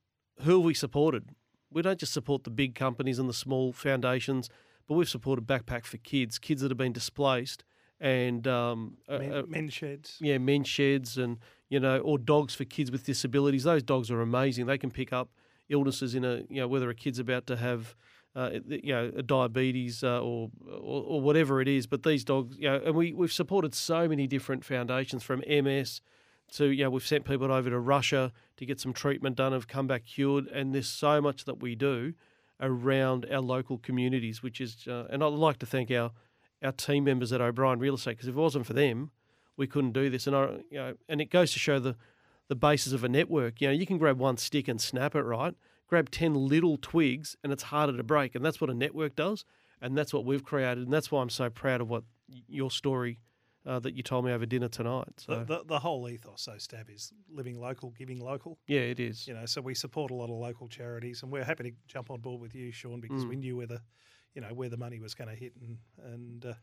who have we supported? We don't just support the big companies and the small foundations, but we've supported Backpack for Kids, kids that have been displaced, and um, uh, Men, uh, men's sheds. yeah, men's sheds, and you know, or dogs for kids with disabilities. Those dogs are amazing. They can pick up illnesses in a you know whether a kid's about to have uh, you know a diabetes uh, or, or or whatever it is. But these dogs, you know, and we we've supported so many different foundations from MS to you know we've sent people over to Russia to get some treatment done, have come back cured, and there's so much that we do around our local communities, which is uh, and I'd like to thank our our team members at O'Brien Real Estate because if it wasn't for them, we couldn't do this. And I, you know, and it goes to show the the basis of a network. You know, you can grab one stick and snap it right. Grab ten little twigs, and it's harder to break. And that's what a network does. And that's what we've created. And that's why I'm so proud of what your story uh, that you told me over dinner tonight. So The, the, the whole ethos, so Stab, is living local, giving local. yeah, it is. You know, so we support a lot of local charities, and we're happy to jump on board with you, Sean, because Mm. we knew where the, you know, where the money was going to hit, and and uh,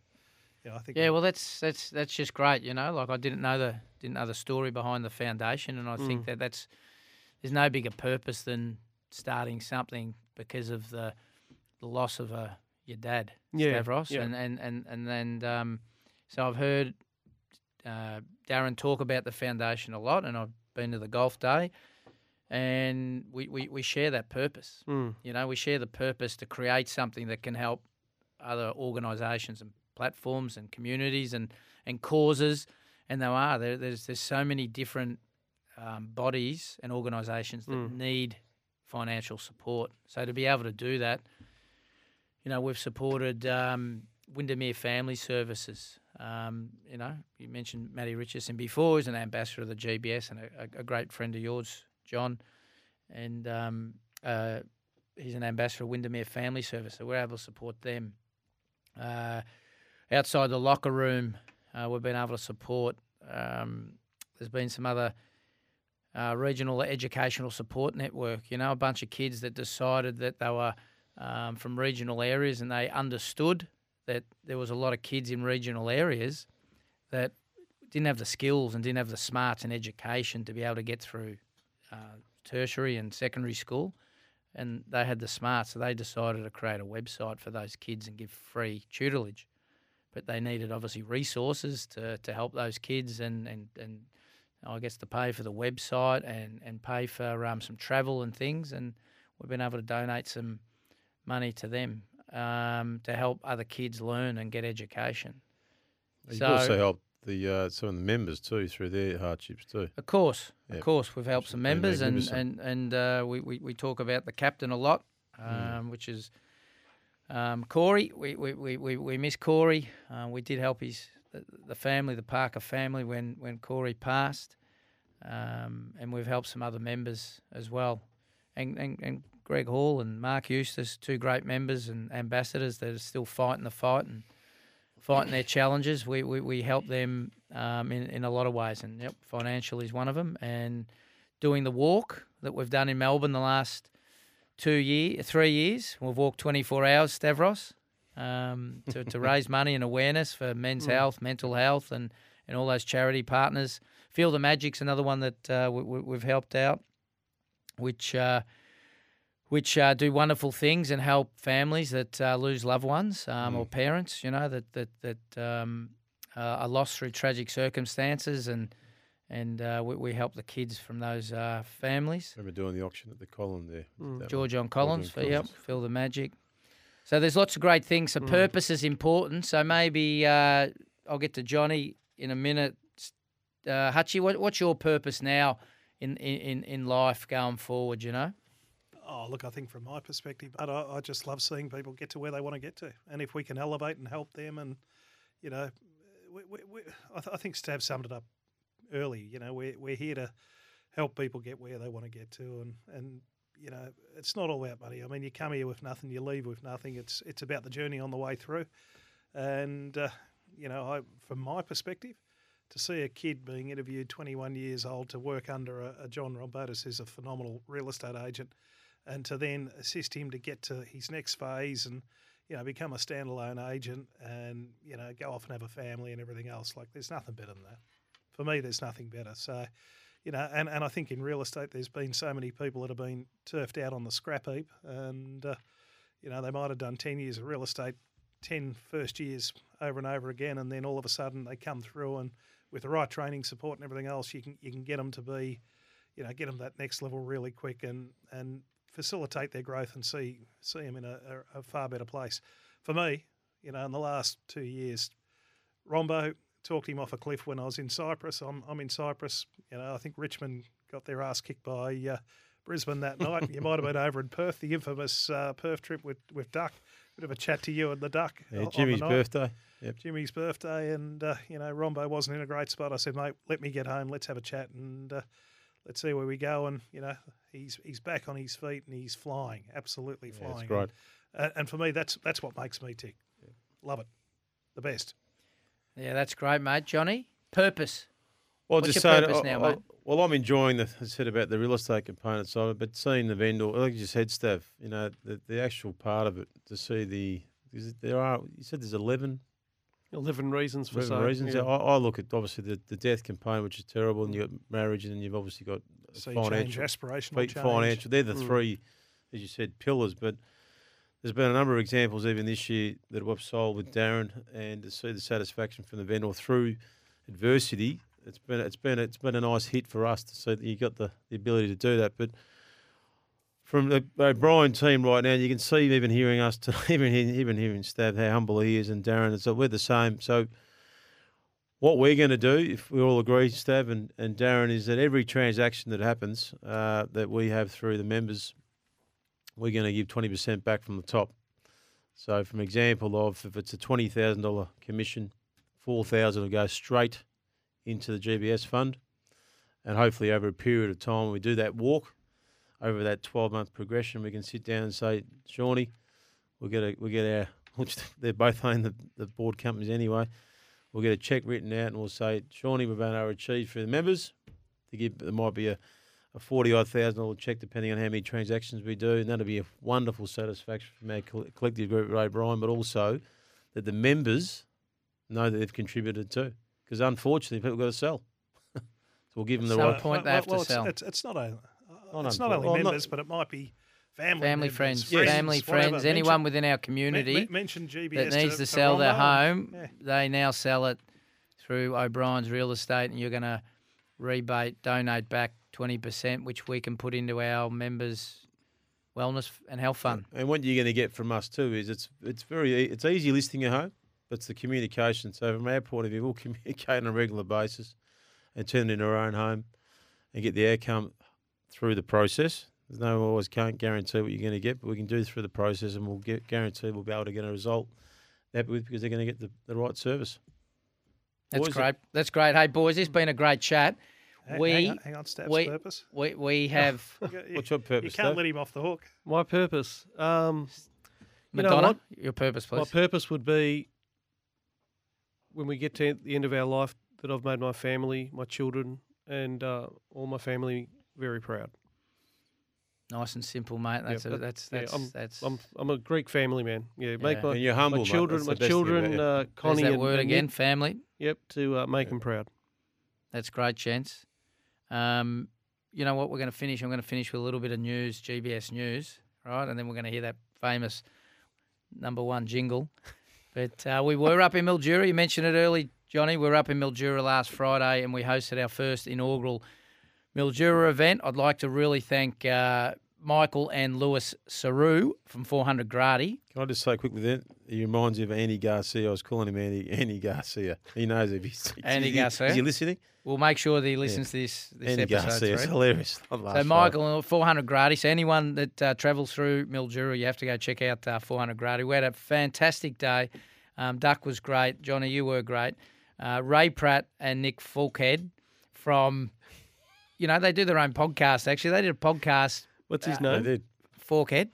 know, I think Yeah, well, that's that's that's just great. You know, like I didn't know the didn't know the story behind the foundation, and I think Mm. that that's there's no bigger purpose than starting something because of the the loss of a your dad, Yeah, Stavros, yeah. and and and and then um, so I've heard uh, Darren talk about the foundation a lot, and I've been to the golf day, and we, we, we share that purpose. Mm. You know, we share the purpose to create something that can help other organisations and platforms and communities and, and causes. And there are there, there's there's so many different um, bodies and organisations that Mm. need financial support. So to be able to do that, you know, we've supported um, Windermere Family Services. Um, you know, you mentioned Matty Richardson before, who's an ambassador of the GBS and a, a, a great friend of yours, John. And um, uh, he's an ambassador of Windermere Family Service, so we're able to support them. Uh, outside the locker room, uh, we've been able to support. Um, there's been some other uh, regional educational support network. You know, a bunch of kids that decided that they were um, from regional areas and they understood that there was a lot of kids in regional areas that didn't have the skills and didn't have the smarts and education to be able to get through uh, tertiary and secondary school. And they had the smarts, so they decided to create a website for those kids and give free tutelage. But they needed obviously resources to, to help those kids and, and, and I guess to pay for the website and, and pay for um, some travel and things. And we've been able to donate some money to them um, to help other kids learn and get education. You So- also helped the uh, some of the members too through their hardships too. Of course, Yep. of course, we've helped some members, and and and uh, we, we we talk about the captain a lot, um, Mm. which is Um, Corey, we, we, we, we, miss Corey. Uh, we did help his the, the family, the Parker family, when, when Corey passed. Um, and we've helped some other members as well. And, and, and Greg Hall and Mark Eustace, two great members and ambassadors that are still fighting the fight and fighting their challenges. We, we, we help them um, in, in a lot of ways. And yep, financial is one of them. And doing the walk that we've done in Melbourne the last two year, three years. We've walked 24 hours, Stavros, um, to, to raise money and awareness for men's health, mental health, and, and all those charity partners. Feel the Magic's another one that uh, we, we- we've helped out, which uh, which uh, do wonderful things and help families that uh, lose loved ones um, or parents, you know, that that that um, uh, are lost through tragic circumstances, and and uh, we, we help the kids from those uh, families. remember doing the auction at the Colin there. Mm. George one. on Collins, George for, on yep, Collins. feel the magic. So there's lots of great things. So purpose is important. So maybe uh, I'll get to Johnny in a minute. Uh, Hutchie, what, what's your purpose now in, in, in life going forward? You know, Oh, look, I think from my perspective, but I, I just love seeing people get to where they want to get to. And if we can elevate and help them, and, you know, we, we, we, I, th- I think Stav summed it up early. You know, we're, we're here to help people get where they want to get to. And, and, you know, it's not all about money. I mean, you come here with nothing, you leave with nothing. It's, it's about the journey on the way through. And, uh, you know, I, from my perspective, to see a kid being interviewed 21 years old to work under a, a John Rombotis who's a phenomenal real estate agent and to then assist him to get to his next phase and you know become a standalone agent and you know go off and have a family and everything else like there's nothing better than that for me there's nothing better so you know and, and i think in real estate there's been so many people that have been turfed out on the scrap heap and uh, you know they might have done 10 years of real estate 10 first years over and over again and then all of a sudden they come through and with the right training support and everything else you can you can get them to be you know get them that next level really quick and and facilitate their growth and see see them in a, a, a far better place. For me, you know, in the last two years, Rombo talked him off a cliff when I was in Cyprus. I'm, I'm in Cyprus. You know, I think Richmond got their ass kicked by uh, Brisbane that night. You might have been over in Perth, the infamous uh, Perth trip with, with Duck. Bit of a chat to you and the Duck. Yeah, on Jimmy's birthday. Yep. Jimmy's birthday, and uh, you know Rombo wasn't in a great spot. I said, mate, let me get home. Let's have a chat and uh, let's see where we go. And you know, he's he's back on his feet and he's flying, absolutely Yeah, flying. it's great. And, and for me, that's that's what makes me tick. Love it, the best. Yeah, that's great, mate. Johnny, purpose. Well, What's just your saying, purpose I- now, I- mate? well, I'm enjoying the I said about the real estate components of it, but seeing the vendor, like you said, Steph, you know, the, the actual part of it to see the because there are you said there's 11 Eleven reasons for 11 saying. reasons. yeah. I, I look at obviously the, the death component, which is terrible, and you've got marriage, and then you've obviously got See financial, change, aspirational fi- change. financial. They're the Mm. three, as you said, pillars. But there's been a number of examples even this year that we've sold with Darren, and to see the satisfaction from the vendor through adversity, it's been it's been it's been a nice hit for us to see that you got the, the ability to do that. But from the O'Brien team right now, you can see even hearing us, to, even even hearing Stav how humble he is, and Darren, and so we're the same. So what we're going to do, if we all agree, Stav and, and Darren, is that every transaction that happens uh, that we have through the members, we're going to give 20% back from the top. So, from example of if it's a $20,000 commission, 4000 will go straight into the GBS fund. And hopefully, over a period of time, we do that walk, over that 12 month progression, we can sit down and say, Shawnee, we'll get, a, we'll get our, which they're both own the, the board companies anyway, we'll get a check written out and we'll say, Shawnee, we've to for the members. To give, there might be a, a forty odd thousand dollar check depending on how many transactions we do, and that'll be a wonderful satisfaction from our collective group at O'Brien, but also that the members know that they've contributed too. Because unfortunately, people got to sell. so we'll give them the Some right. point they have to well, it's, sell. It's, it's not only Not it's not only well, not- members, but it might be family, Family, members, friends, friends, family, whatever. friends, Mention- anyone within our community men- mention GBS that needs to, for sell their home, Yeah. they now sell it through O'Brien's Real Estate, and you're going to rebate, donate back 20%, which we can put into our members' wellness and health fund. And what you're going to get from us too is it's it's very it's easy listing a home, but it's the communication. So from our point of view, we'll communicate on a regular basis and turn it into our own home and get the outcome through the process. There's no always can't guarantee what you're going to get, but we can do through the process, and we'll get guarantee we'll be able to get a result happy with because they're going to get the, the right service. That's Boys, great. That's great. Hey, boys, it's been a great chat. Hang, We- hang on, hang on Staff's we- purpose. We, we have You, got- you- What's your purpose? you can't Steph? let him off the hook. My purpose. Um, You know Madonna. what? Your purpose, please. my purpose would be when we get to the end of our life that I've made my family, my children, and uh, all my family very proud. Nice and simple, mate. That's a, that- that's yeah, that's I'm- that's. I'm I'm a Greek family man. Yeah, make Yeah. my and you're humble, my children, my the thing about children, you. uh, There's that and, word and again, Nick, family. Yep, to uh, make Yeah. them proud. That's great, gents. Um, you know what? We're going to finish. I'm going to finish with a little bit of news, GBS news, right? And then we're going to hear that famous number one jingle. But uh, we were up in Mildura. You mentioned it early, Johnny. We were up in Mildura last Friday, and we hosted our first inaugural Mildura event. I'd like to really thank uh, Michael and Lewis Saru from 400 Gradi. Can I just say quickly then? He reminds you of Andy Garcia. I was calling him Andy Andy Garcia. He knows if he's Andy he- Garcia? Is he listening? We'll make sure that he listens to this this Andy episode. Garcia. It's hilarious. So. Michael, 400 Gradi. So anyone that uh, travels through Mildura, you have to go check out uh, 400 Gradi. We had a fantastic day. Um, Duck was great. Johnny, you were great. Uh, Ray Pratt and Nick Fulkhead from, you know, they do their own podcast. Actually, they did a podcast. What's his Uh, They name? did. Forkhead,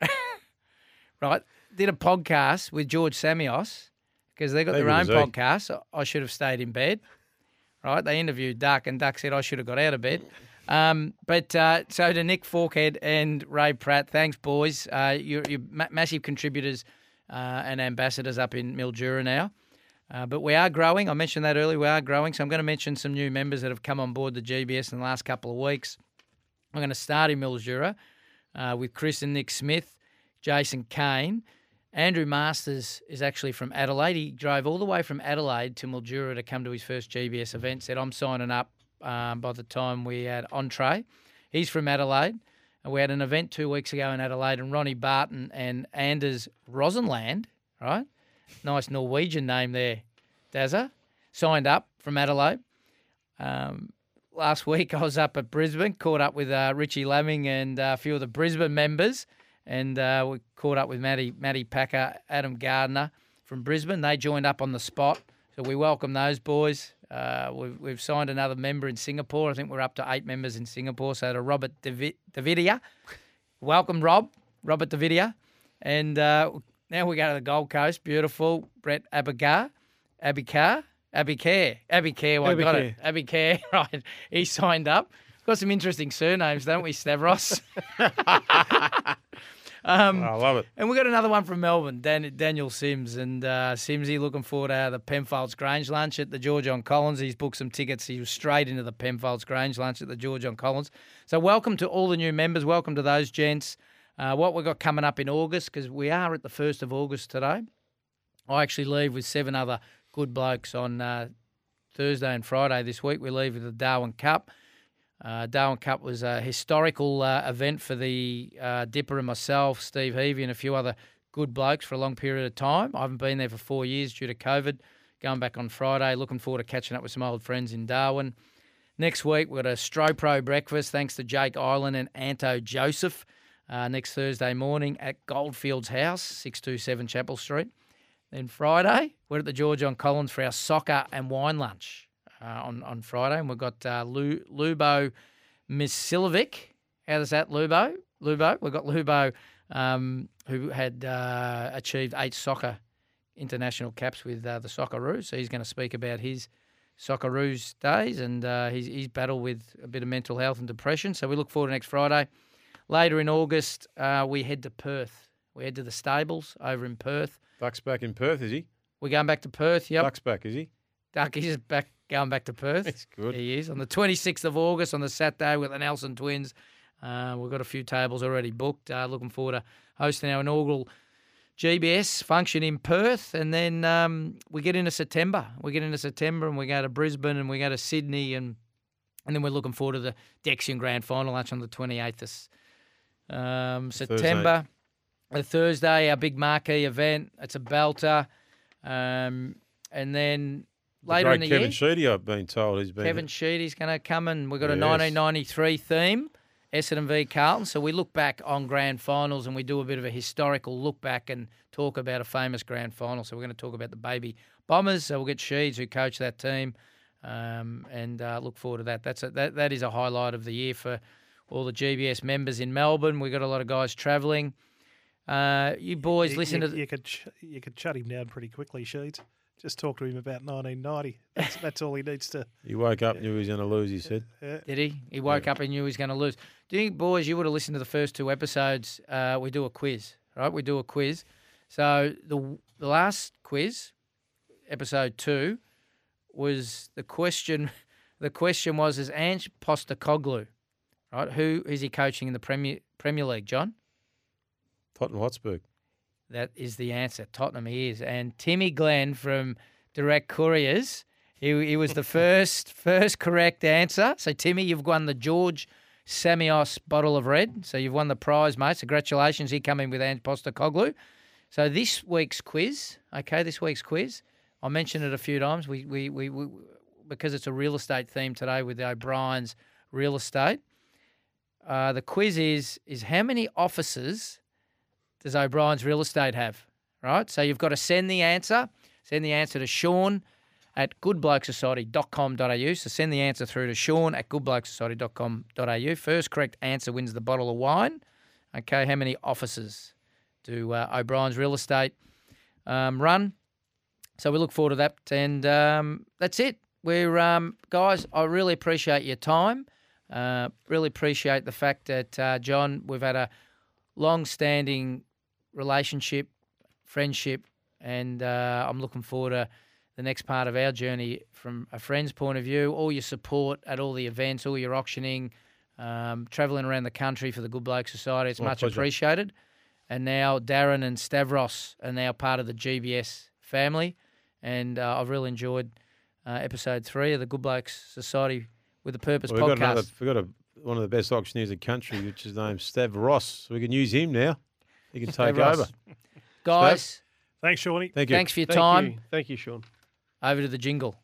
right? Did a podcast with George Samios because they got Maybe their own podcast. I should have stayed in bed, right? They interviewed Duck, and Duck said I should have got out of bed. Um, but uh, so to Nick Forkhead and Ray Pratt, thanks, boys. Uh, you're, you're ma- massive contributors uh, and ambassadors up in Mildura now. Uh, but we are growing. I mentioned that earlier. We are growing. So I'm going to mention some new members that have come on board the GBS in the last couple of weeks. I'm going to start in Mildura uh, with Chris and Nick Smith, Jason Kane. Andrew Masters is actually from Adelaide. He drove all the way from Adelaide to Mildura to come to his first GBS event. Said, I'm signing up um, by the time we had entree. He's from Adelaide. And we had an event two weeks ago in Adelaide, and Ronnie Barton and Anders Rosenland, right? Nice Norwegian name there, Dazza, signed up from Adelaide. Um, last week I was up at Brisbane, caught up with uh, Richie Lamming and uh, a few of the Brisbane members, and uh, we caught up with Matty, Matty Packer, Adam Gardner from Brisbane. They joined up on the spot, so we welcome those boys. Uh, we've, we've signed another member in Singapore. I think we're up to eight members in Singapore. So to Robert Davi- Davidia, welcome Rob, Robert Davidia, and uh, now we go to the Gold Coast. Beautiful, Brett Abigar, Abikar, Abicare, Abicare. Well, I got it. Abicare. Right, he signed up. Got some interesting surnames, don't we, Stavros? um, I love it. and we got another one from Melbourne, Dan, Daniel Sims. And uh, Simsy looking forward to the Penfolds Grange lunch at the George on Collins. He's booked some tickets. He was straight into the Penfolds Grange lunch at the George on Collins. So welcome to all the new members. Welcome to those gents. Uh, what we've got coming up in August, because we are at the 1st of August today. I actually leave with seven other good blokes on uh, Thursday and Friday this week. We leave with the Darwin Cup. Uh, Darwin Cup was a historical uh, event for the uh, Dipper and myself, Steve Heavey, and a few other good blokes for a long period of time. I haven't been there for four years due to COVID. Going back on Friday, looking forward to catching up with some old friends in Darwin. Next week, we've got a Stropro breakfast thanks to Jake Island and Anto Joseph uh, next Thursday morning at Goldfields House, 627 Chapel Street. Then Friday, we're at the George on Collins for our soccer and wine lunch uh, on, on Friday. And we've got uh, Lu, Lubo Milicevic. How does that, Lubo? Lubo. We've got Lubo, um, who had uh, achieved eight soccer international caps with uh, the Socceroos. So he's going to speak about his Socceroos days and uh, his, his battle with a bit of mental health and depression. So we look forward to next Friday. Later in August, uh, we head to Perth. We head to the stables over in Perth. Duck's back in Perth, is he? We're going back to Perth. Yep. Duck's back, is he? Duck is back, going back to Perth. It's good. He is on the 26th of August on the Saturday with the Nelson twins. Uh, we've got a few tables already booked. Uh, looking forward to hosting our inaugural GBS function in Perth, and then um, we get into September. We get into September, and we go to Brisbane, and we go to Sydney, and and then we're looking forward to the Dexian Grand Final lunch on the 28th of um, September. A Thursday, our big marquee event. It's a belter, um, and then The later in the Kevin year. Kevin Sheedy, I've been told, he's been. Kevin Sheedy's going to come and we've got a 1993 theme Essendon v Carlton. So we look back on grand finals and we do a bit of a historical look back and talk about a famous grand final. So we're going to talk about the baby Bombers. So we'll get Sheeds, who coached that team, um, and uh, look forward to that. That's a, that that is a highlight of the year for all the GBS members in Melbourne. We've got a lot of guys travelling. Uh, you boys You- listen you, to the, you could sh- you could shut him down pretty quickly, Sheeds. Just talk to him about 1990. That's, that's all he needs to. He woke up, knew he was going to lose. He said, Did he? He woke up and knew he was going to lose. Do you think, boys, you would have listened to the first two episodes? Uh, we do a quiz, right? We do a quiz. So the the last quiz, episode two, was the question. The question was: Is Ange Postecoglou, right? Who is he coaching in the Premier Premier League, John? Tottenham Hotspur. That is the answer. Tottenham he is. And Timmy Glenn from Direct Couriers, he, he was the first first correct answer. So Timmy, you've won the George Samios bottle of red. So you've won the prize, mate. So congratulations. He come in with Ange Postecoglou. So this week's quiz, okay, this week's quiz, I mentioned it a few times. We, we, we, we because it's a real estate theme today with the O'Brien's real estate. Uh, the quiz is is how many offices does O'Brien's real estate have? Right? So you've got to send the answer. Send the answer to Sean at goodblokesociety.com.au. So send the answer through to Sean at goodblokesociety.com.au. First correct answer wins the bottle of wine. Okay, how many offices do uh, O'Brien's real estate um, run? So we look forward to that. And um, that's it. We're, um, guys, I really appreciate your time. Uh, really appreciate the fact that, uh, John, we've had a long standing relationship, friendship, and uh, I'm looking forward to the next part of our journey from a friend's point of view. All your support at all the events, all your auctioning, um, travelling around the country for the Good Bloke Society. It's My much pleasure. appreciated. And now Darren and Stavros are now part of the GBS family, and uh, I've really enjoyed uh, episode three of the Good Blokes Society with the purpose well, we've podcast. Got another, we've got a, one of the best auctioneers in the country, which is named Stav Ross. We can use him now. He can take over. Guys. Stav? Thanks, Shawnee. Thank you. Thanks for your Thank time. You. Thank you, Sean. Over to the jingle.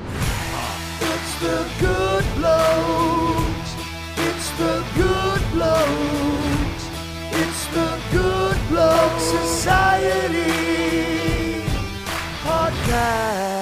It's the good. It's the good. It's the good society podcast.